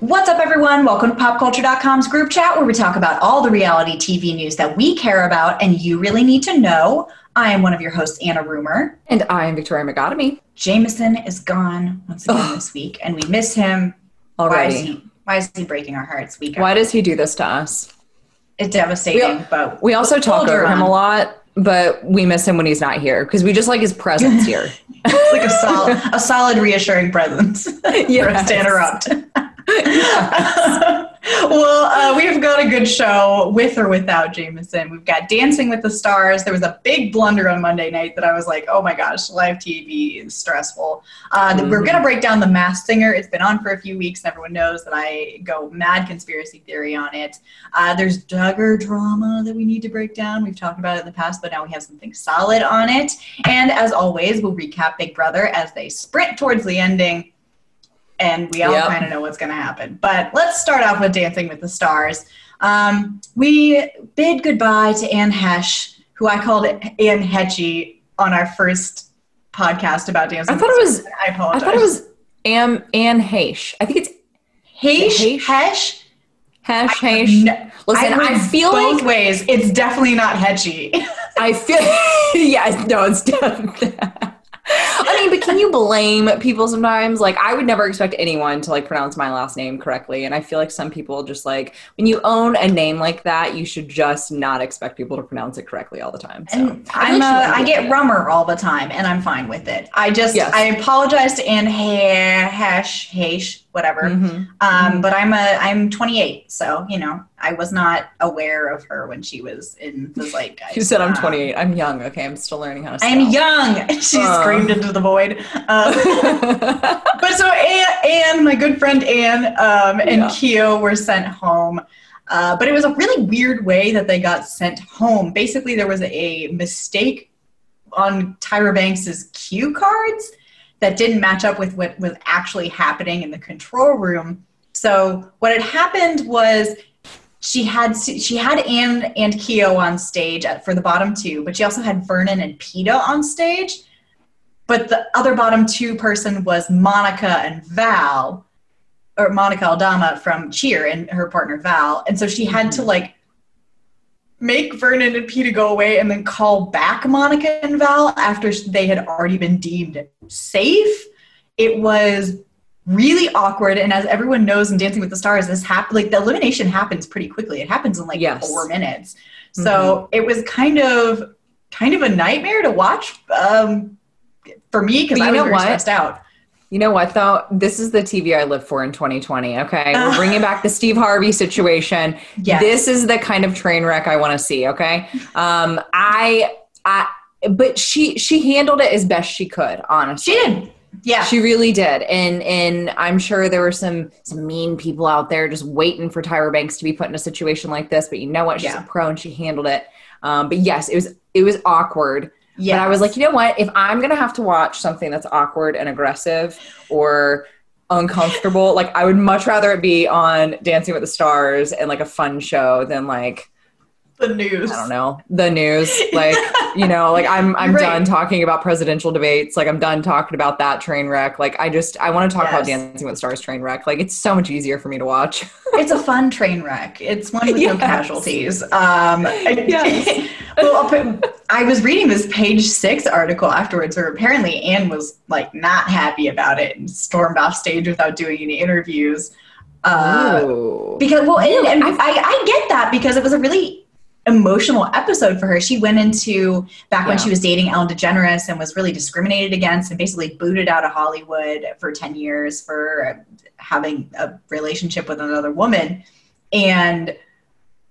What's up, everyone? Welcome to PopCulture.com's group chat where we talk about all the reality TV news that we care about and you really need to know. I am one of your hosts, Anna Rumor. And I am Victoria McGotomy. Jameson is gone once again Ugh. this week, and we miss him. Why Already. is he? Why is he breaking our hearts? Week Why does he do this to us? It's devastating, We but We also talk over him on. a lot, but we miss him when he's not here because we just like his presence here. It's like a solid, a solid, reassuring presence for us Yes. to interrupt. Well, uh, we've got a good show with or without Jameson. We've got Dancing with the Stars. There was a big blunder on Monday night that I was like, oh my gosh, live TV is stressful. Uh, th- We're going to break down The Masked Singer. It's been on for a few weeks, and everyone knows that I go mad conspiracy theory on it. Uh, there's Duggar drama that we need to break down. We've talked about it in the past, but now we have something solid on it. And as always, we'll recap Big Brother as they sprint towards the ending and we all Yep. kind of know what's going to happen. But let's start off with Dancing with the Stars. Um, we bid goodbye to Anne Hesh, who I called Anne Hetchy on our first podcast about Dancing. I thought it was-. I I thought it was Am Anne Hesh. I think it's Hesh. Hesh? Hesh. Hash Heche. No, Listen, I, went feel both like ways. It's definitely not Hetchy. I feel yeah, no, it's definitely. I mean, but can you blame people sometimes? Like, I would never expect anyone to like pronounce my last name correctly, and I feel like some people just like when you own a name like that, you should just not expect people to pronounce it correctly all the time. So And I I'm feel a, like she I get rummer all the time, and I'm fine with it. I just Yes. I apologize to Anne He- Hesh Hesh whatever. Mhm. Um, but I'm a I'm 28, so you know I was not aware of her when she was in the zeitgeist. She said, "I'm Um, 28. I'm young. Okay, I'm still learning how to." I am young. She Uh. screamed into the void. Um, but so Anne, Anne, my good friend Anne, um, and Yeah. Keo were sent home. Uh, but it was a really weird way that they got sent home. Basically, there was a mistake on Tyra Banks's cue cards that didn't match up with what was actually happening in the control room. So what had happened was she had she had Anne and Keo on stage at, for the bottom two, but she also had Vernon and Peta on stage. But the other bottom two person was Monica and Val, or Monica Aldama from Cheer and her partner Val, and so she had to like make Vernon and Peta go away and then call back Monica and Val after they had already been deemed safe. It was really awkward, and as everyone knows in Dancing with the Stars, this hap- like the elimination happens pretty quickly. It happens in like Yes. four minutes, so it was kind of kind of a nightmare to watch um, for me because I was know very what? stressed out. You know what though? This is the TV I live for in 2020. Okay, Uh. we're bringing back the Steve Harvey situation. Yes. This is the kind of train wreck I want to see. Okay, um, I, I, but she she handled it as best she could. Honestly, She did, yeah. She really did, and and I'm sure there were some some mean people out there just waiting for Tyra Banks to be put in a situation like this. But you know what? She's Yeah. a pro, and she handled it. Um, but yes, it was it was awkward. Yeah. I was like, you know what? If I'm gonna have to watch something that's awkward and aggressive or uncomfortable, like I would much rather it be on Dancing with the Stars and like a fun show than like the news. I don't know the news. Like you know, like I'm I'm Right. done talking about presidential debates. Like I'm done talking about that train wreck. Like I just I want to talk about Dancing with Stars train wreck. Like it's so much easier for me to watch. it's a fun train wreck. It's one with no casualties. Um, Yes. well, put- I was reading this page six article afterwards where apparently Anne was like not happy about it and stormed off stage without doing any interviews. Uh, because well, and, and I, I get that because it was a really emotional episode for her. She went into back when she was dating Ellen DeGeneres and was really discriminated against and basically booted out of Hollywood for 10 years for having a relationship with another woman. And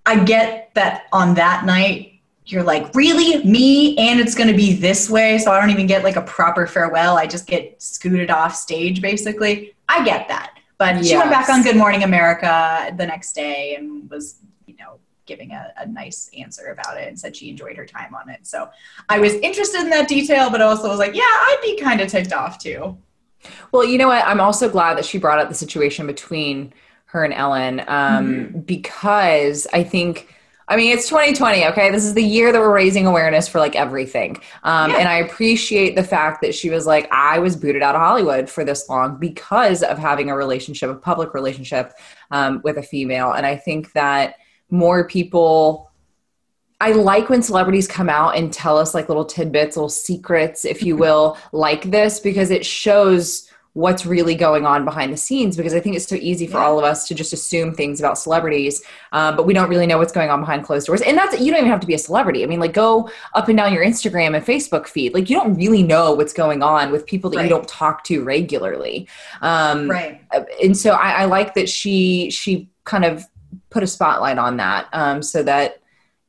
I get that on that night you're like, really? Me? And it's going to be this way. So I don't even get like a proper farewell. I just get scooted off stage, basically. I get that. But she went back on Good Morning America the next day and was, giving a, a nice answer about it and said she enjoyed her time on it. So I was interested in that detail, but also was like, yeah, I'd be kind of ticked off too. Well, you know what? I'm also glad that she brought up the situation between her and Ellen um, because I think. I mean, it's 2020, okay? This is the year that we're raising awareness for like everything. Um, Yeah. And I appreciate the fact that she was like, I was booted out of Hollywood for this long because of having a relationship, a public relationship um, with a female. And I think that more people I like when celebrities come out and tell us like little tidbits, little secrets, if you will, like this, because it shows what's really going on behind the scenes. Because I think it's so easy for all of us to just assume things about celebrities, um, but we don't really know what's going on behind closed doors. And that's you don't even have to be a celebrity. I mean, like go up and down your Instagram and Facebook feed. Like you don't really know what's going on with people that Right. you don't talk to regularly. Um, Right. and so I, I like that she she kind of put a spotlight on that um, so that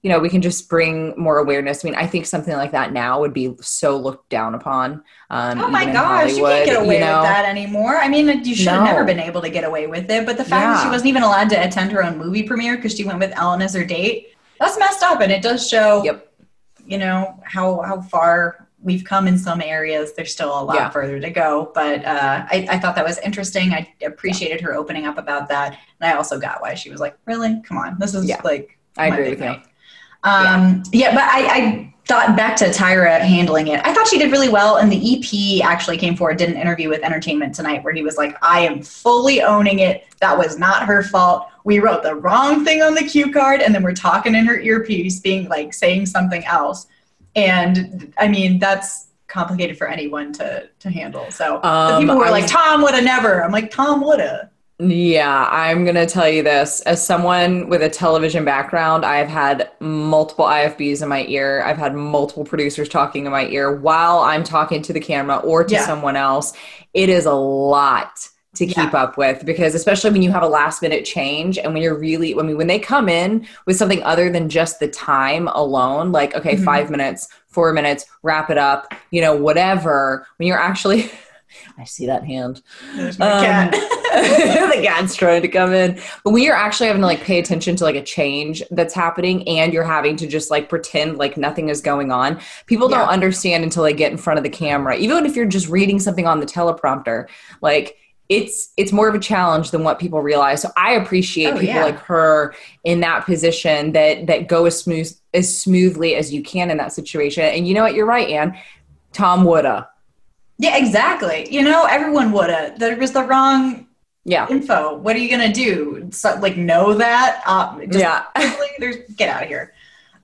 you know we can just bring more awareness i mean i think something like that now would be so looked down upon um, Oh my gosh, you can't get away you know? with that anymore. I mean, you should have No. never been able to get away with it. But the fact that she wasn't even allowed to attend her own movie premiere because she went with Ellen as her date, that's messed up. And it does show, Yep. you know, how, how far we've come in some areas. There's still a lot Yeah. further to go. But uh, I, I thought that was interesting. I appreciated her opening up about that. And I also got why she was like, really? Come on. This is Yeah. like, I agree with you. Um, yeah. but I, I thought back to Tyra handling it. I thought she did really well, and the EP actually came forward, did an interview with Entertainment Tonight where he was like, "I am fully owning it. That was not her fault. We wrote the wrong thing on the cue card, and then we're talking in her earpiece, being like saying something else." And I mean, that's complicated for anyone to to handle. So the Um, people who I are like, "Tom woulda never," I'm like, "Tom woulda." Yeah, I'm going to tell you this. As someone with a television background, I've had multiple IFBs in my ear. I've had multiple producers talking in my ear while I'm talking to the camera or to Yeah. someone else. It is a lot to keep Yeah. up with because especially when you have a last minute change and when you're really I mean when they come in with something other than just the time alone like okay Mhm. 5 minutes 4 minutes wrap it up you know whatever when you're actually I see that hand um, cat. the cat's trying to come in. But when you're actually having to like pay attention to like a change that's happening and you're having to just like pretend like nothing is going on, people don't understand until they get in front of the camera. Even if you're just reading something on the teleprompter, like it's it's more of a challenge than what people realize. So I appreciate Oh, people yeah. like her in that position that that go as smooth as smoothly as you can in that situation. And you know what? You're right, Anne. Tom woulda. Yeah, exactly. You know, everyone woulda. There was the wrong Yeah. info. What are you gonna do? So, like, know that? Uh, just Yeah. there's get out of here.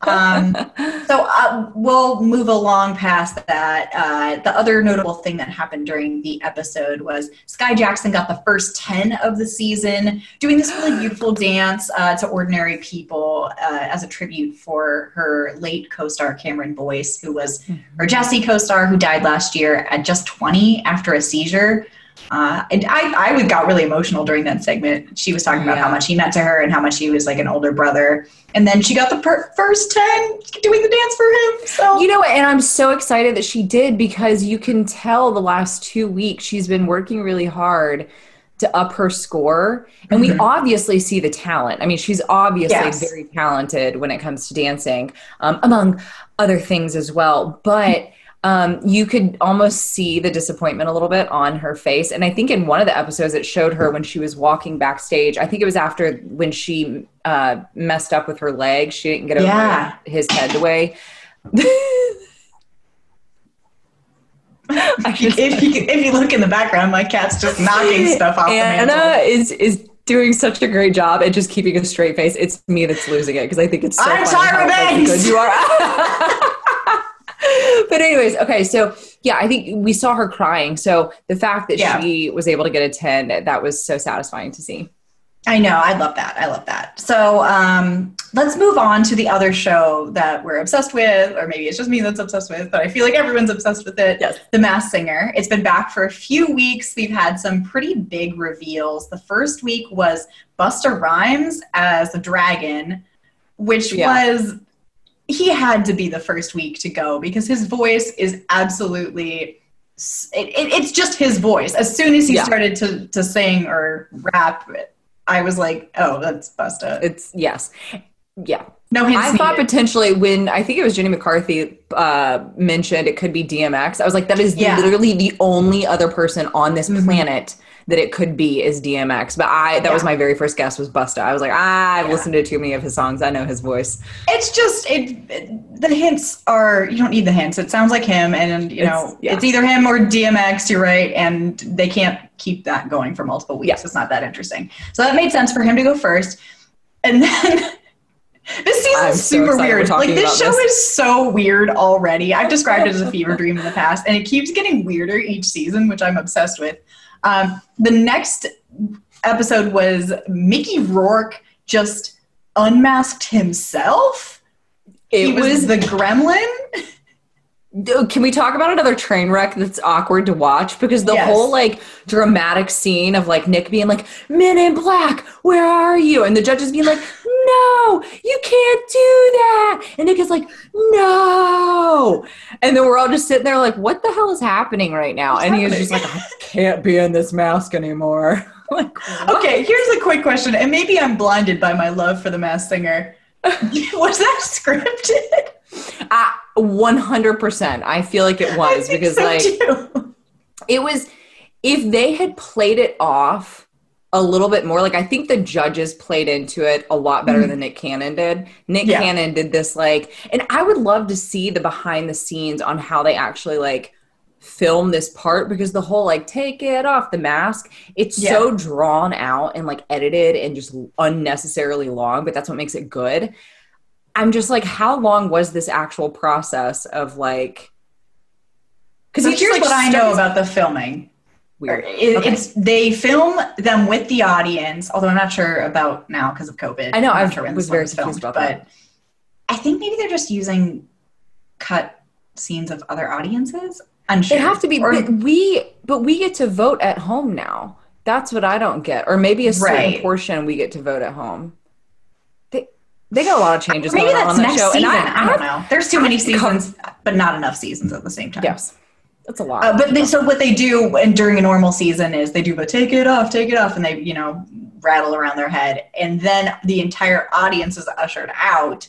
Um, so uh, we'll move along past that. Uh, the other notable thing that happened during the episode was Skai Jackson got the first 10 of the season doing this really beautiful dance uh, to ordinary people uh, as a tribute for her late co-star Cameron Boyce, who was her Jessie co-star who died last year at just 20 after a seizure. Uh, and I, I would got really emotional during that segment. She was talking about how much he meant to her and how much he was like an older brother. And then she got the per- first 10 doing the dance for him. So You know what? And I'm so excited that she did because you can tell the last two weeks she's been working really hard to up her score. And we obviously see the talent. I mean, she's obviously Yes. very talented when it comes to dancing, um, among other things as well. But um, you could almost see the disappointment a little bit on her face. And I think in one of the episodes, it showed her when she was walking backstage. I think it was after when she uh, messed up with her leg. She didn't get over Yeah. his head the way. If, you, if, you, look in the background, my cat's just knocking stuff off the Anna is is doing such a great job at just keeping a straight face. It's me that's losing it because I think it's so I'm funny Tyra Banks. good you are. but anyways, okay, so yeah, I think we saw her crying. So the fact that Yeah. she was able to get a ten, that was so satisfying to see. I know. I love that. I love that. So um, let's move on to the other show that we're obsessed with, or maybe it's just me that's obsessed with, but I feel like everyone's obsessed with it. Yes. The Masked Singer. It's been back for a few weeks. We've had some pretty big reveals. The first week was Busta Rhymes as the dragon, which Yeah. was he had to be the first week to go because his voice is absolutely it, it, it's just his voice as soon as he Yeah. started to, to sing or rap i was like oh that's busta It's yes. Yeah. no I thought needed. potentially when I think it was Jenny McCarthy uh, mentioned it could be DMX. I was like, that is Yeah. literally the only other person on this Mhm. planet that it could be is DMX. But I that was my very first guess was Busta. I was like, ah, I've Yeah. listened to too many of his songs. I know his voice. it's just it, it- the hints are you don't need the hints it sounds like him and you know It's- yeah. it's either him or dmx you're right and they can't keep that going for multiple weeks Yeah. it's not that interesting so that made sense for him to go first and then this season's so super weird like this show this. is so weird already i've described it as a fever dream in the past and it keeps getting weirder each season which i'm obsessed with um, the next episode was mickey rourke just unmasked himself It he was, was the gremlin. Can we talk about another train wreck that's awkward to watch? Because the Yes. whole like dramatic scene of like Nick being like, Men in Black, where are you? And the judges being like, No, you can't do that. And Nick is like, No. And then we're all just sitting there like, What the hell is happening right now? What's and he was just like, I can't be in this mask anymore. like, what? Okay, here's a quick question, and maybe I'm blinded by my love for the Masked Singer. was that scripted? I, 100%. I feel like it was because so, like too. it was if they had played it off a little bit more like i think the judges played into it a lot better than nick cannon did nick Mm-hmm. Yeah. cannon did this like and i would love to see the behind the scenes on how they actually like film this part because the whole like take it off the mask it's Yeah. so drawn out and like edited and just unnecessarily long but that's what makes it good i'm just like how long was this actual process of like because just, here's like, what I know about the filming. weird It- Okay. It's they film them with the audience, although I'm not sure about now because of COVID. I know, I'm not sure when was very confused about but that. I think maybe they're just using cut scenes of other audiences. Unsure. They have to be, Or- but we, but we get to vote at home now. That's what I don't get. Or maybe a certain Right. portion we get to vote at home. They, got a lot of changes Maybe that's next show. season. and I, don't know. There's too many seasons, but not enough seasons at the same time. Yes, that's a lot. Uh, but they, so what they do and during a normal season is they do but take it off, take it off, and they you know rattle around their head, and then the entire audience is ushered out,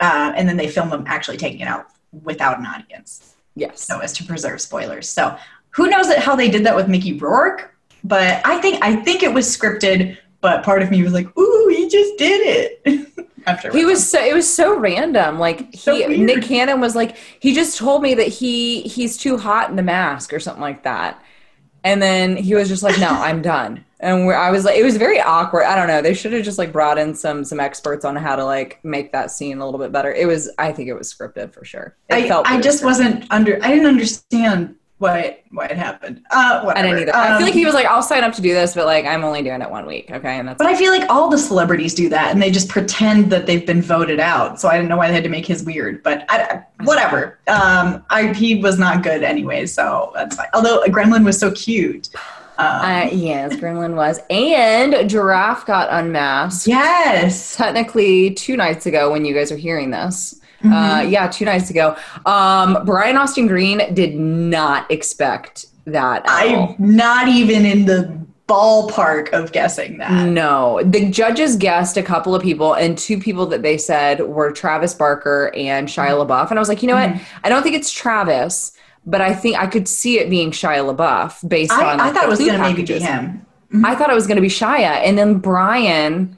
uh, and then they film them actually taking it out without an audience, yes. so as to preserve spoilers. So who knows that how they did that with Mickey Rourke? But I think I think it was scripted. But part of me was like, "Ooh, he just did it." After He was so it was so random. Like he So weird. Nick Cannon was like he just told me that he he's too hot in the mask or something like that. And then he was just like, "No, I'm done." And we're, I was like, it was very awkward. I don't know. They should have just like brought in some some experts on how to like make that scene a little bit better. It was, I think, it was scripted for sure. It I, felt I just scripted. wasn't under. I didn't understand why what happened. Uh, I whatever. didn't either. I feel Um, like he was like, "I'll sign up to do this, but like I'm only doing it one week." Okay, and that's But I feel like all the celebrities do that, and they just pretend that they've been voted out. So I didn't know why they had to make his weird. But I, I- whatever. Um, I he was not good anyway, so that's fine. Although Gremlin was so cute. Um, uh, yes, Gremlin was, and Giraffe got unmasked. yes. technically two nights ago when you guys are hearing this. Mm-hmm. Uh, yeah, two nights ago. Um, Brian Austin Green did not expect that. At. I'm not even in the ballpark of guessing that. No, the judges guessed a couple of people, and two people that they said were Travis Barker and Shia Mm-hmm. LaBeouf. And I was like, you know what? I don't think it's Travis, but I think I could see it being Shia LaBeouf based I, on. I like, thought it was going to maybe be him. I thought it was going to be Shia, and then Brian.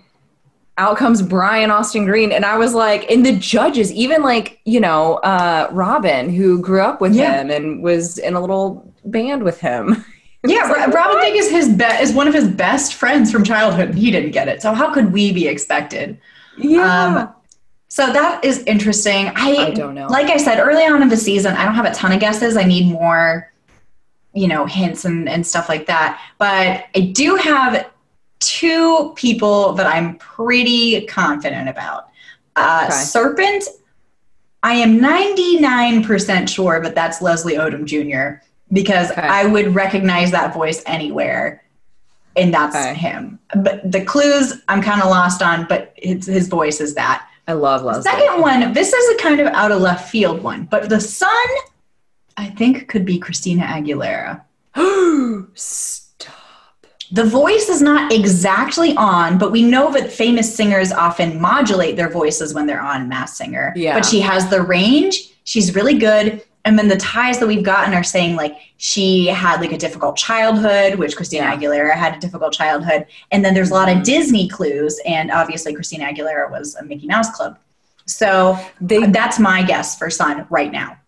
Out comes Brian Austin Green, and I was like, and the judges, even like you know, uh, Robin, who grew up with Yeah. him and was in a little band with him. Yeah, Ro- Robin Thicke is his be- is one of his best friends from childhood. He didn't get it, so how could we be expected? Um, so that is interesting. I, I don't know. Like I said early on in the season, I don't have a ton of guesses. I need more, you know, hints and, and stuff like that. But I do have two people that I'm pretty confident about. Uh, Okay. Serpent, I am 99% sure, but that's Leslie Odom Jr. because Okay. I would recognize that voice anywhere. And that's Okay. him. But the clues I'm kind of lost on, but his, his voice is that. I love Leslie. Second one, this is a kind of out of left field one, but the son, I think, could be Christina Aguilera. Stop. The voice is not exactly on, but we know that famous singers often modulate their voices when they're on Masked Singer. Yeah. But she has the range. She's really good. And then the ties that we've gotten are saying like she had like a difficult childhood, which Christina Yeah. Aguilera had a difficult childhood. And then there's a lot of mm-hmm. Disney clues, and obviously Christina Aguilera was a Mickey Mouse Club. So They that's my guess for Son right now.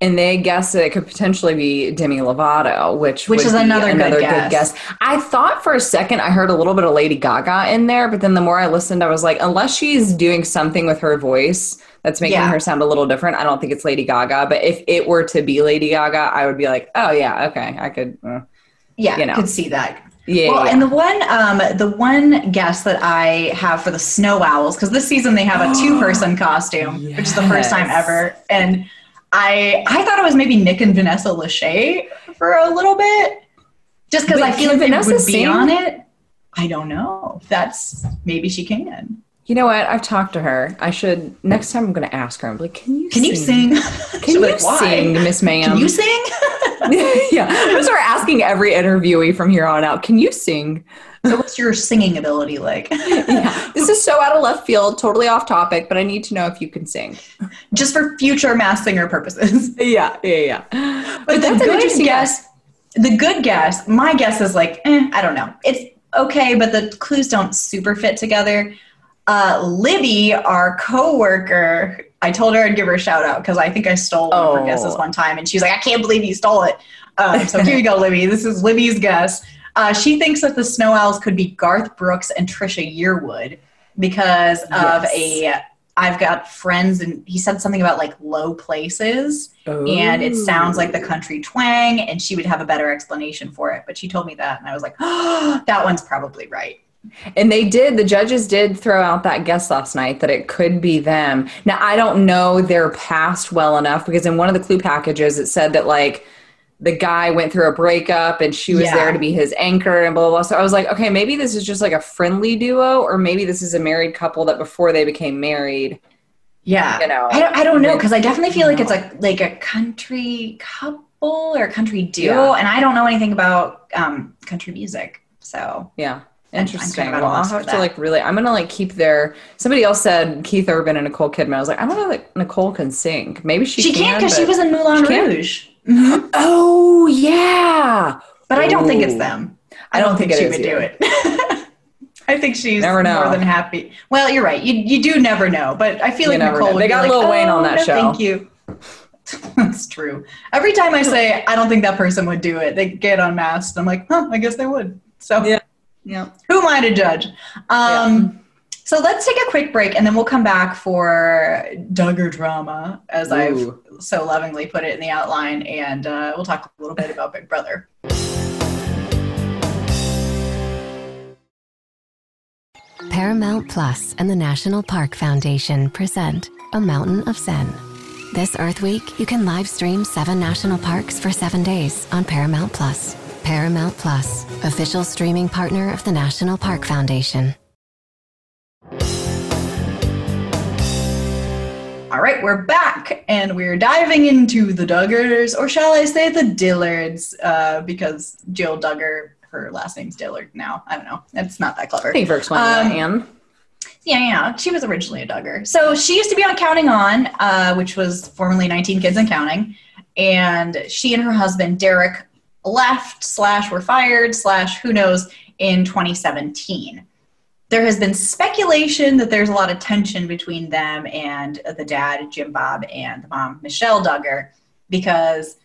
And they guess that it could potentially be Demi Lovato, which Which is be another good guess. I thought for a second I heard a little bit of Lady Gaga in there, but then the more I listened, I was like, unless she's doing something with her voice that's making Yeah. her sound a little different, I don't think it's Lady Gaga. But if it were to be Lady Gaga, I would be like, oh yeah, okay, I could, uh, Yeah, You know. could see that. yeah. Well, yeah. and the one, um, the one guess that I have for the Snow Owls, because this season they have a two-person costume, which is the first time ever, and I, I thought it was maybe Nick and Vanessa Lachey for a little bit, just because I feel like Vanessa would be sing? on it. I don't know. That's maybe she can. you know what? I've talked to her. I should next time. I'm going to ask her. I'm like, can you Can you sing? Can you like, sing, Miss Ma'am? Can you sing? yeah, I'm gonna start asking every interviewee from here on out. Can you sing? So, what's your singing ability like? Yeah, this is so out of left field, totally off topic, but I need to know if you can sing. just for future masked singer purposes. Yeah, yeah, yeah. But, the that's an good interesting guess, the good guess, my guess is like, eh, I don't know. It's okay, but the clues don't super fit together. Uh, Libby, our coworker, I told her I'd give her a shout out because I think I stole one of her Oh. guesses one time, and she's like, I can't believe you stole it. Um, so here you go, Libby. This is Libby's guess. Uh, she thinks that the Snow Owls could be Garth Brooks and Trisha Yearwood because of Yes. a. I've got friends, and he said something about like low places and it sounds like the country twang and she would have a better explanation for it but she told me that and i was like oh that one's probably right And they did, the judges did throw out that guess last night that it could be them. Now, I don't know their past well enough because in one of the clue packages, it said that like the guy went through a breakup and she was Yeah. there to be his anchor and blah, blah, blah. So I was like, okay, maybe this is just like a friendly duo or maybe this is a married couple that before they became married. yeah You know, i don't, I don't know because i definitely feel like it's like like a country couple or a country duo Yeah. and i don't know anything about um, country music so Yeah. Interesting. well, I'll have to that. like really. I'm gonna like keep their. Somebody else said Keith Urban and Nicole Kidman. I was like, I don't know that Nicole can sing. Maybe she, she, can't because she was in moulin She can? Mhm. Oh yeah. but i don't think it's them I don't think it she would do it I think she's Never know. more than happy. Well, you're right. You you do never know, but I feel You like Nicole would They got like, Lil Wayne "Oh, on that no, show." Thank you. That's true. Every time I say I don't think that person would do it, they get unmasked. I'm like, huh, I guess they would. So Yeah. yeah. Who am I to judge? Um, So let's take a quick break, and then we'll come back for Duggar drama, as Ooh. I've so lovingly put it in the outline, and uh, we'll talk a little bit about Big Brother. Paramount Plus and the National Park Foundation present A Mountain of Zen. This Earth Week, you can live stream seven national parks for seven days on Paramount Plus. Paramount Plus, official streaming partner of the National Park Foundation. All right, we're back, and we're diving into the Duggars, or shall I say the Dillards, uh, because Jill Duggar, her last name's Dillard now. I don't know. It's not that clever. Thank you for explaining Um, that, Anne. Yeah, yeah. She was originally a Duggar. So she used to be on Counting On, uh, which was formerly 19 Kids and Counting. And she and her husband, Derek, left, slash, were fired, slash, who knows, in 2017. There has been speculation that there's a lot of tension between them and the dad, Jim Bob, and the mom, Michelle Duggar, because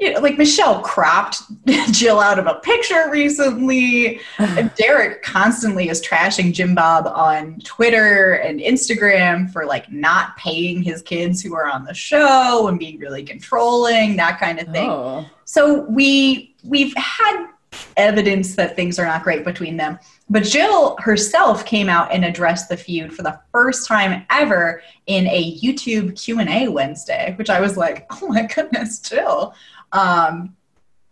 you know, like Michelle cropped Jill out of a picture recently. Derek constantly is trashing Jim Bob on Twitter and Instagram for like not paying his kids who are on the show and being really controlling, that kind of thing. Oh. So we we've had evidence that things are not great between them. But Jill herself came out and addressed the feud for the first time ever in a YouTube Q&A Wednesday, which I was like, "Oh my goodness, Jill." Um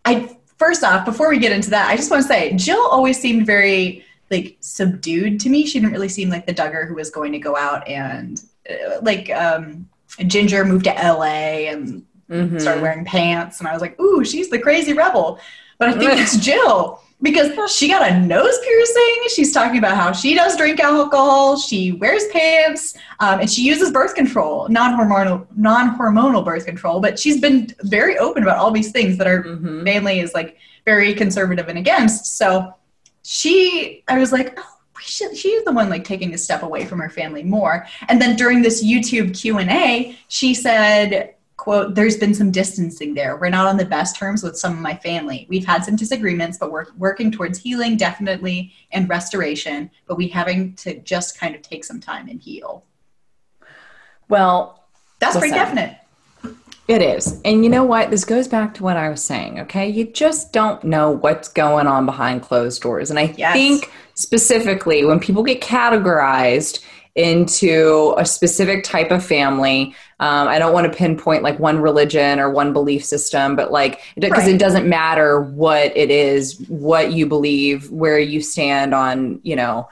I first off, before we get into that, I just want to say Jill always seemed very like subdued to me. She didn't really seem like the Duggar who was going to go out and uh, like um, Ginger moved to LA and Mhm. started wearing pants, and I was like, ooh, she's the crazy rebel. But I think it's Jill because she got a nose piercing. She's talking about how she does drink alcohol, she wears pants, um, and she uses birth control, non-hormonal, non-hormonal birth control. But she's been very open about all these things that our Mhm. family is like very conservative and against. So she, I was like, oh, should, she's the one like taking a step away from her family more. And then during this YouTube Q and A, she said, "quote There's been some distancing there. We're not on the best terms with some of my family. We've had some disagreements, but we're working towards healing definitely and restoration. But we having to just kind of take some time and heal. Well, That's pretty definite. It is. And you know what? This goes back to what I was saying, okay? You just don't know what's going on behind closed doors. And I Yes. think specifically when people get categorized into a specific type of family, um, I don't want to pinpoint like one religion or one belief system, but like, because Right. it doesn't matter what it is, what you believe, where you stand on, you know,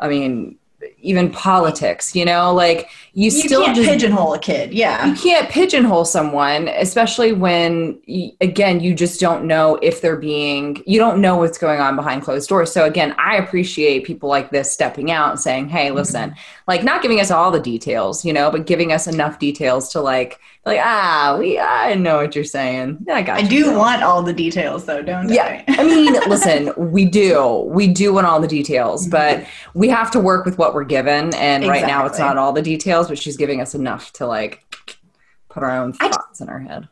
I mean, even politics, you know, like you, You still can't just pigeonhole a kid. Yeah. you can't pigeonhole someone especially when again you just don't know if they're being you don't know what's going on behind closed doors so again i appreciate people like this stepping out and saying hey listen like not giving us all the details you know but giving us enough details to like like ah we i know what you're saying i got I do girl." want all the details though, don't yeah I? i mean listen we do we do want all the details but we have to work with what we're given and right now it's not all the details but she's giving us enough to like put our own thoughts in our head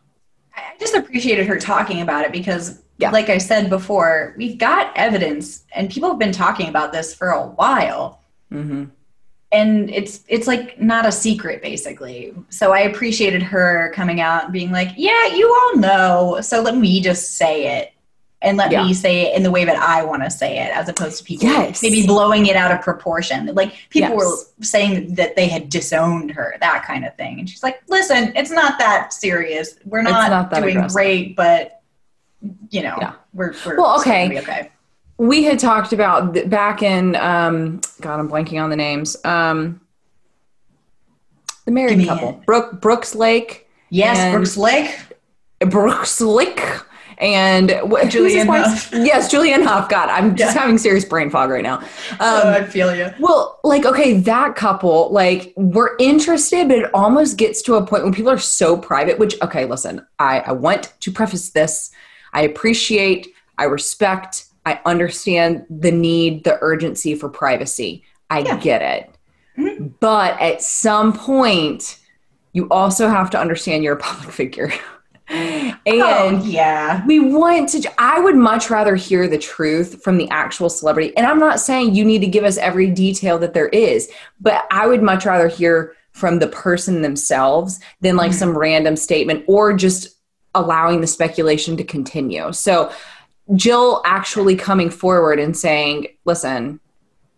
I just appreciated her talking about it because, Yeah. like I said before, we've got evidence, and people have been talking about this for a while, hmm and it's it's like not a secret, basically. So I appreciated her coming out and being like, "Yeah, you all know, so let me just say it." And let Yeah. me say it in the way that I want to say it, as opposed to people Yes. maybe blowing it out of proportion. Like people Yes. were saying that they had disowned her, that kind of thing. And she's like, "Listen, it's not that serious. We're not, not doing aggressive." great, but you know, Yeah. we're, we're Well, okay. be okay." we had talked about th- back in um god i'm blanking on the names um the married couple it. brooke brooks laich Yes, Brooks Laich. brooks laich and what, who's his Julianne Hough. yes julianne hough god i'm just Yeah. having serious brain fog right now um, oh, I feel you. Well, like, okay, that couple, like, we're interested, but it almost gets to a point when people are so private, which, okay, listen, I, I want to preface this. I appreciate, I respect, I understand the need, the urgency for privacy. I Yeah. get it. Mhm. But at some point, you also have to understand you're a public figure. and oh, yeah. we want to i would much rather hear the truth from the actual celebrity and i'm not saying you need to give us every detail that there is but i would much rather hear from the person themselves than like Mhm. some random statement or just allowing the speculation to continue so jill actually coming forward and saying listen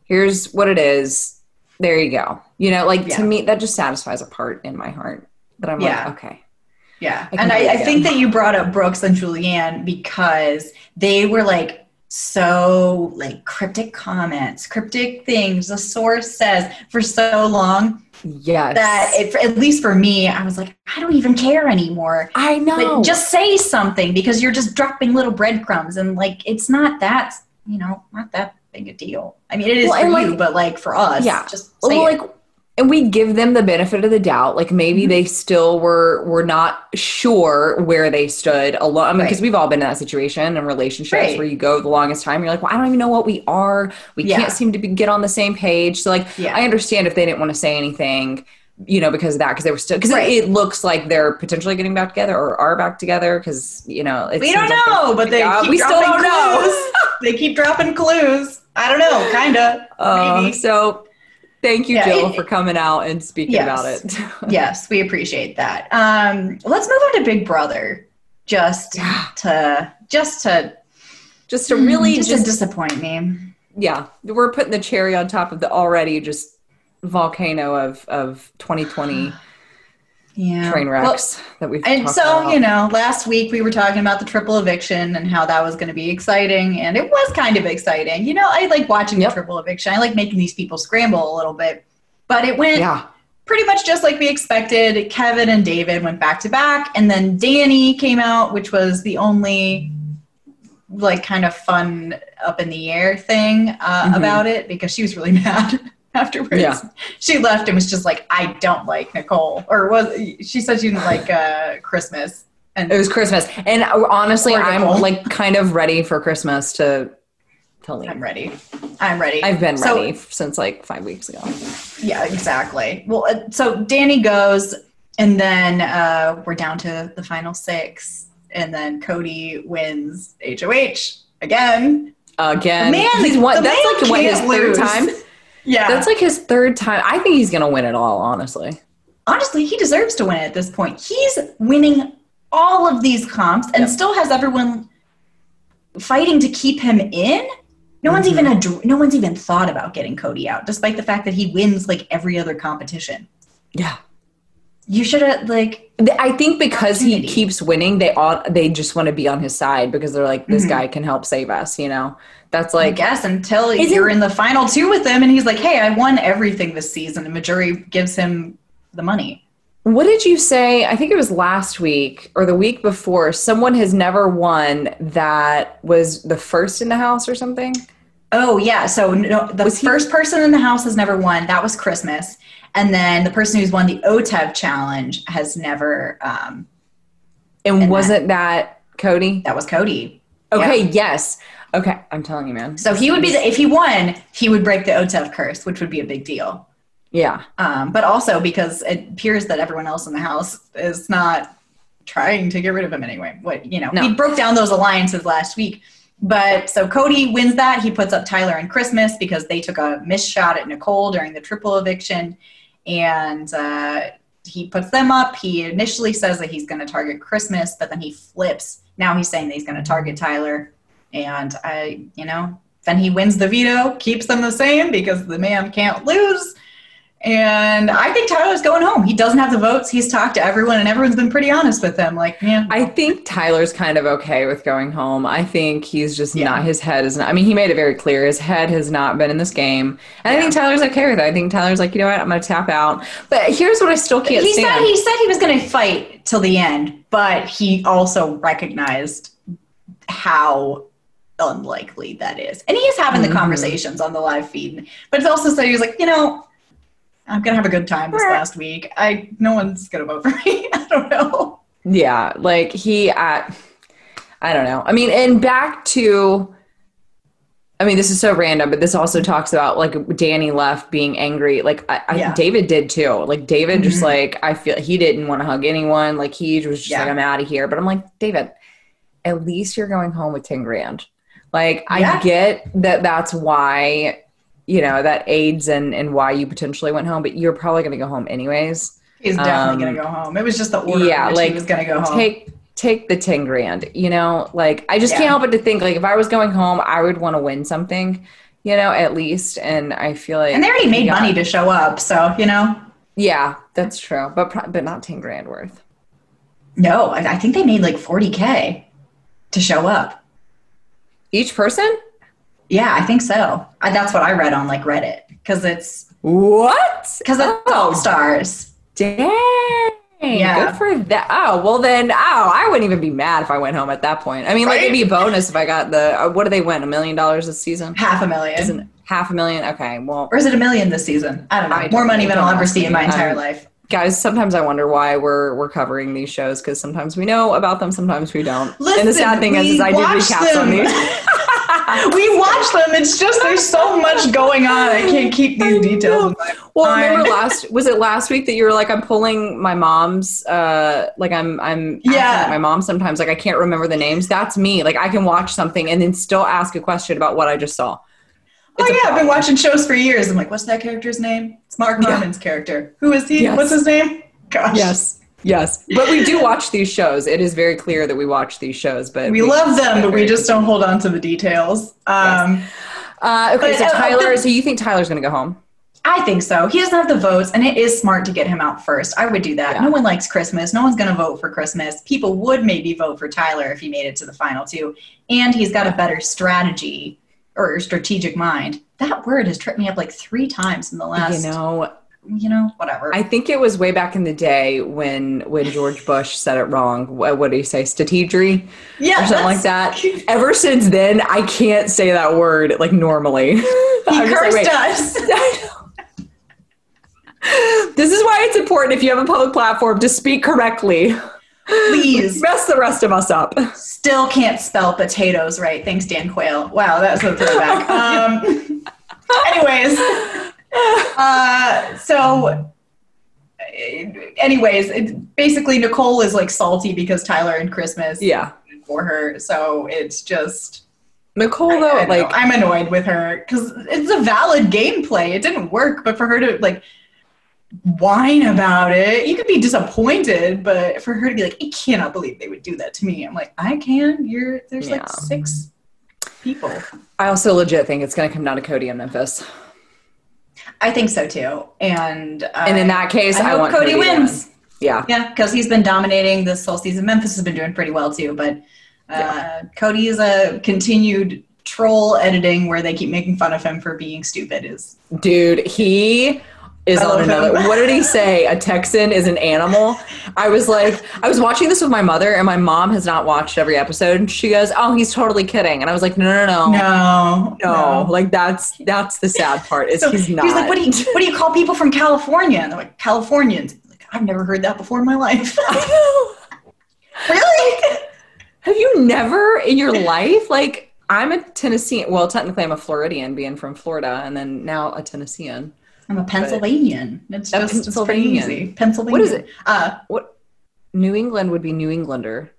here's what it is there you go you know like Yeah. to me that just satisfies a part in my heart that i'm Yeah. like okay Yeah. I and I, I think that you brought up Brooks and Julianne because they were like so like cryptic comments, cryptic things. The source says for so long yes that it, at least for me, I was like, I don't even care anymore. i know Like, just say something because you're just dropping little breadcrumbs and like it's not that you know not that big a deal. I mean, it is Well, for and, you, but like for us, Yeah. just well, it. Like and we give them the benefit of the doubt like maybe Mhm. they still were were not sure where they stood alone i mean because Right. we've all been in that situation in relationships Right. where you go the longest time you're like well i don't even know what we are we Yeah. can't seem to be, get on the same page so like Yeah. i understand if they didn't want to say anything you know because of that because they were still because Right. it, it looks like they're potentially getting back together or are back together because you know we don't like know, but they keep we still don't know. they keep dropping clues. I don't know, kind of. Uh, maybe. so thank you Yeah, jill it- for coming out and speaking Yes. about it yes, we appreciate that. Um, let's move on to Big Brother. Just to just to just to really just, just to disappoint me. yeah, we're putting the cherry on top of the already just volcano of of 2020. Yeah. train Well, wrecks that we've And so, about. you know, last week we were talking about the triple eviction and how that was going to be exciting. And it was kind of exciting. You know, I like watching Yep. the triple eviction. I like making these people scramble a little bit. But it went yeah, pretty much just like we expected. Kevin and David went back to back. And then Dani came out, which was the only like kind of fun up in the air thing uh, Mhm. about it because she was really mad afterwards. Yeah. She left and was just like, I don't like Nicole. Or was she said she didn't like uh, Christmas. And it was Christmas, and honestly, I'm like kind of ready for Christmas to to leave. I'm ready. I'm ready. I've been So- ready since like five weeks ago. Yeah, exactly. Well, uh, so Dani goes, and then uh, we're down to the final six, and then Cody wins HOH again. Again, Man, he's the won. man That's like what his can't third lose. time. Yeah, That's like his third time. I think he's gonna win it all. Honestly, honestly, he deserves to win it at this point. He's winning all of these comps, and Yep. still has everyone fighting to keep him in. No one's Mm-hmm. even ad- no one's even thought about getting Cody out, despite the fact that he wins like every other competition. yeah. You should have like I think because he keeps winning, they all they just want to be on his side because they're like, this Mhm. guy can help save us. You know, that's like yes until Isn't- you're in the final two with him, and he's like, "Hey, I won everything this season," and Majuri gives him the money. What did you say? I think it was last week or the week before. Someone has never won that was the first in the house or something. Oh yeah, so no, the Was he- first person in the house has never won. That was Christmas, and then the person who's won the OTEV challenge has never. Um, And, And wasn't that Cody? that was Cody. Okay, Yeah. yes. Okay, I'm telling you, man. So he would be the if he won, he would break the OTEV curse, which would be a big deal. Yeah. Um, but also because it appears that everyone else in the house is not trying to get rid of him anyway. What you know, No. we broke down those alliances last week. But so Cody wins that. He puts up Tyler and Christmas because they took a missed shot at Nicole during the triple eviction, and uh, he puts them up. He initially says that he's going to target Christmas, but then he flips. Now he's saying that he's going to target Tyler, and I, you know, then he wins the veto, keeps them the same because the man can't lose. And I think Tyler's going home. He doesn't have the votes. He's talked to everyone, and everyone's been pretty honest with him. Like, yeah, I think Tyler's kind of okay with going home. I think he's just Yeah. not, his head is not, I mean, he made it very clear his head has not been in this game. And I think Tyler's okay with it. I think Tyler's like, you know what, I'm going to tap out. But here's what I still can't he said he said he was going to fight till the end, but he also recognized how unlikely that is. And he is having Mhm. the conversations on the live feed. But it's also so he was like, you know, I'm gonna have a good time this last week. I no one's gonna vote for me. I don't know. Yeah, like he uh I don't know. I mean, and back to I mean, this is so random, but this also talks about like Dani left being angry. Like I, I Yeah. David did too. Like David just Mhm. like I feel he didn't want to hug anyone. Like he was just Yeah. like I'm out of here. But I'm like David, at least you're going home with ten grand. Like Yeah. I get that that's why you know that aids and and why you potentially went home, but you're probably going to go home anyways. He's definitely Um, gonna go home. It was just the order yeah, like, he was gonna go home. take take the 10 grand you know like i just Yeah. can't help but to think like if i was going home i would want to win something you know at least and i feel like and they already made money to show up, so you know. yeah that's true but pro- but not 10 grand worth No, I, I think they made like 40k to show up. Each person Yeah, I think so. I, that's what I read on like Reddit because it's what because it's all stars. dang Yeah. good for that oh well then oh i wouldn't even be mad if i went home at that point i mean like it'd be a bonus if i got the uh, what do they win a million dollars this season Half a million. isn't half a million okay well or is it a million this season? I don't know. I don't More money than I'll ever see in my entire life. Guys sometimes i wonder why we're we're covering these shows because sometimes we know about them sometimes we don't and the Listen, sad thing is, is i did watch recaps on them. these we watch them. It's just there's so much going on. I can't keep these details. well mind. remember last was it last week that you were like i'm pulling my mom's uh like i'm i'm Yeah. my mom sometimes like i can't remember the names that's me like i can watch something and then still ask a question about what i just saw Oh yeah, I've been watching shows for years. I'm like, what's that character's name? It's Mark Yeah. Character. Who is he? Yes. What's his name? Gosh. yes yes but we do watch these shows it is very clear that we watch these shows but We love them, but we just don't hold on to the details. Um, uh okay But, so uh, tyler the- so you think tyler's gonna go home I think so. He doesn't have the votes, and it is smart to get him out first. I would do that. Yeah. No one likes Christmas. No one's going to vote for Christmas. People would maybe vote for Tyler if he made it to the final two. And he's got a better strategy or strategic mind. That word has tripped me up like three times in the last, you know, you know, whatever. I think it was way back in the day when when George Bush said it wrong. What, what did he say? Strategy yeah, or something like that. Ever since then, I can't say that word like normally. He I'm like, cursed us. This is why it's important if you have a public platform to speak correctly. Please. Mess the rest of us up. Still can't spell potatoes right. Thanks, Dan Quayle. Wow, that's a throwback. um, anyways, uh, so, anyways, it, basically Nicole is like salty because Tyler and Christmas Yeah. for her. So it's just Nicole though, I know. like I'm annoyed with her because it's a valid gameplay. It didn't work, but for her to like whine about it, you could be disappointed. But for her to be like, I cannot believe they would do that to me. I'm like, I can. You're there's Yeah. like six people. I also legit think it's gonna come down to Cody and Memphis. I think so too. And And in that case, I, hope want Cody, to wins. win. Yeah. Yeah, because he's been dominating this whole season. Memphis has been doing pretty well too, but uh, Cody is a continued troll editing where they keep making fun of him for being stupid. Is Dude, he is I on another. him. What did he say? A Texan is an animal. I was like, I was watching this with my mother, and my mom has not watched every episode. And she goes, "Oh, he's totally kidding." And I was like, "No, no, no, no, no, Like that's that's the sad part. Is So he's not. He's like, what do you what do you call people from California? And they're like, Californians. Like, I've never heard that before in my life. really? Have you never in your life like? I'm a Tennessean. Well, technically, I'm a Floridian, being from Florida, and then now a Tennessean. I'm a Pennsylvanian. It's just it's pretty easy. Pennsylvania. What is it? Uh, What? New England would be New Englander.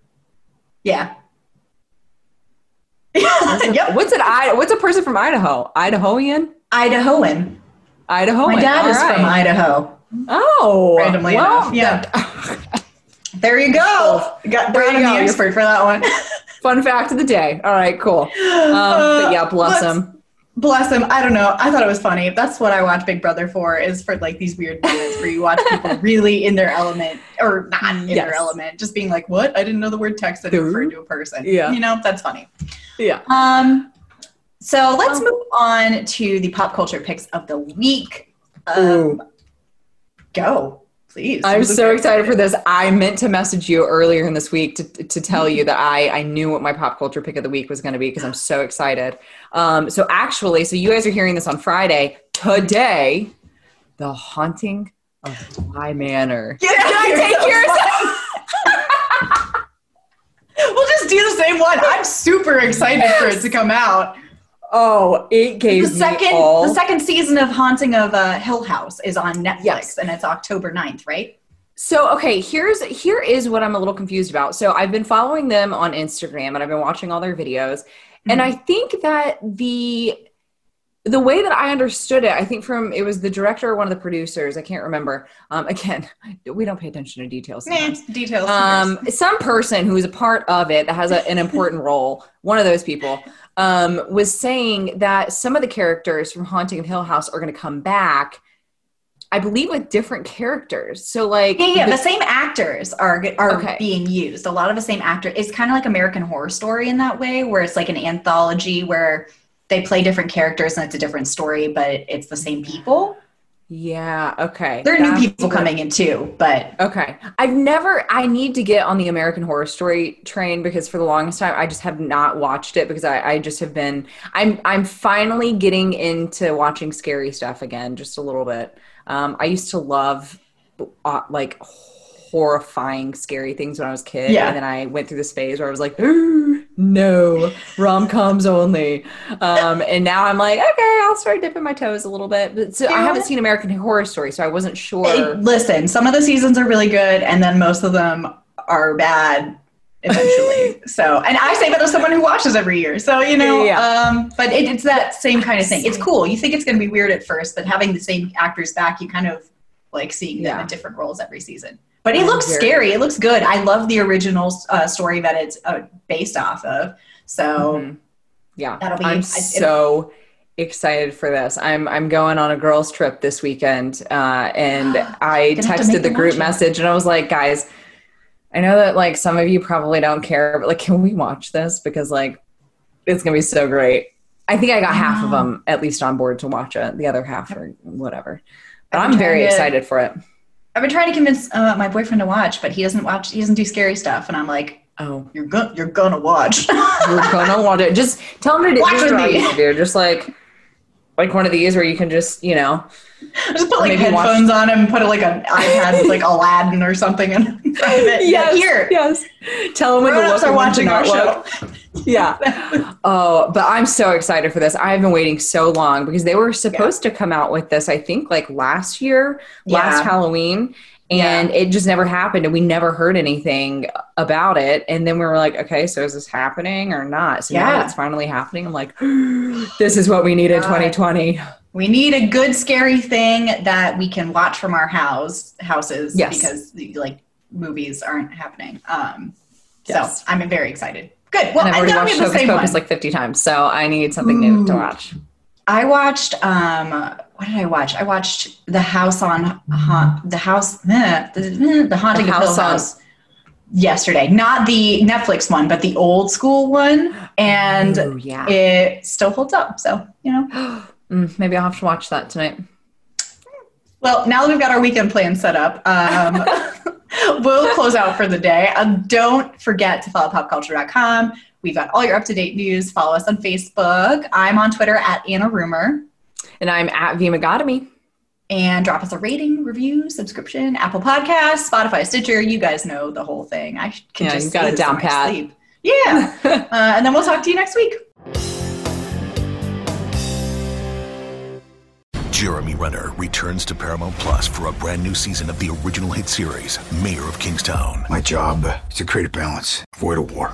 yeah. yep. What's it? I. What's a person from Idaho? Idahoian. Idahoan. Idaho. My dad is from Idaho. Oh, Randomly well, enough, yeah. There you go. Got There you go. the expert for that one. Fun fact of the day. All right, cool. Um, but yeah, bless him. Bless him. I don't know. I thought it was funny. That's what I watch Big Brother for, is for like these weird moments where you watch people really in their element or not in Yes. their element. Just being like, what? I didn't know the word Texan Dude. referred to a person. Yeah. You know, that's funny. Yeah. Um, so let's move on to the pop culture picks of the week. Ooh. Um, go, please. I'm so very excited for this. I meant to message you earlier in this week to, to tell you that I, I knew what my pop culture pick of the week was going to be because I'm so excited. Um, so actually, so you guys are hearing this on Friday. Today, The Haunting of Bly Manor. Get I take yours? We'll just do the same one. I'm super excited for it to come out. Oh, it gave The second, me all. the second season of Haunting of uh, Hill House is on Netflix, Yes. and it's October 9th, right? So okay, here's here is what I'm a little confused about. So I've been following them on Instagram and I've been watching all their videos. And I think that the the way that I understood it, I think from it was the director or one of the producers, I can't remember. Um, again, we don't pay attention to details. Sometimes. details. Um, some person who is a part of it that has a, an important role, one of those people, um, was saying that some of the characters from Haunting of Hill House are going to come back. I believe with different characters. So like yeah, yeah. the- The, same actors are are Okay. being used. A lot of the same actor. It's kind of like American Horror Story in that way, where it's like an anthology where they play different characters and it's a different story, but it's the same people. Yeah. Okay. There are new people coming in too, but Okay. I've never, I need to get on the American Horror Story train because for the longest time I just have not watched it because I, I just have been, I'm, I'm finally getting into watching scary stuff again, just a little bit. Um, I used to love uh, like horrifying, scary things when I was a kid. Yeah. And then I went through this phase where I was like, "Ooh, no, rom coms only. Um, and now I'm like, okay, I'll start dipping my toes a little bit. But so I haven't seen American Horror Story, so I wasn't sure. Listen, some of the seasons are really good, and then most of them are bad eventually. so, and I say that as someone who watches every year. So, you know, Yeah. um, but it, it's that same kind of thing. It's cool. You think it's going to be weird at first, but having the same actors back, you kind of like seeing them Yeah. in different roles every season. But it looks scary. It looks good. I love the original uh, story that it's uh, based off of. So, Mhm. Yeah, That'll be- I'm I- so excited for this. I'm I'm going on a girls trip this weekend, uh, and I Gonna have to texted the group message, and I was like, guys, I know that like some of you probably don't care, but like, can we watch this because like it's gonna be so great. I think I got half of them at least on board to watch it. The other half or whatever. But I've I'm very to- excited for it. I've been trying to convince uh, my boyfriend to watch, but he doesn't watch. He doesn't do scary stuff, and I'm like, Oh, "You're gonna, you're gonna watch." you're gonna want it. Just tell him to do Watch with me. used to do. Just like like one of these where you can just you know just put like Maybe watch- headphones on him, put it like an iPad with like Aladdin or something in front of it. Yeah, here. yes. Tell them when to Grown-ups look are and watching our show. Yeah. oh, but I'm so excited for this. I've been waiting so long because they were supposed to come out with this, I think, like last year, last Halloween. And it just never happened, and we never heard anything about it. And then we were like, okay, so is this happening or not? So Yeah. that it's finally happening. I'm like, this is what we need in God. 2020. We need a good scary thing that we can watch from our house houses Yes. because like movies aren't happening. Um, Yes. So I'm very excited. Good. Well, and I've already watched Hocus one. like 50 times, so I need something new to watch. I watched. Um, what did I watch? I watched The House on ha- the House eh, the, the Haunting The of Hill House on- House yesterday. Not the Netflix one, but the old school one, and Ooh, yeah. it still holds up. So you know. Mm, maybe I'll have to watch that tonight. Well, now that we've got our weekend plan set up, um, we'll close out for the day. Um, don't forget to follow popculture.com. We've got all your up to date news. Follow us on Facebook. I'm on Twitter at Anna Rumor. And I'm at Vimagotomy. And drop us a rating, review, subscription, Apple Podcasts, Spotify, Stitcher. You guys know the whole thing. I can Yeah, just you got say it down pat. sleep. Yeah. uh, and then we'll talk to you next week. Jeremy Renner returns to Paramount Plus for a brand new season of the original hit series, Mayor of Kingstown. My job is to create a balance, avoid a war.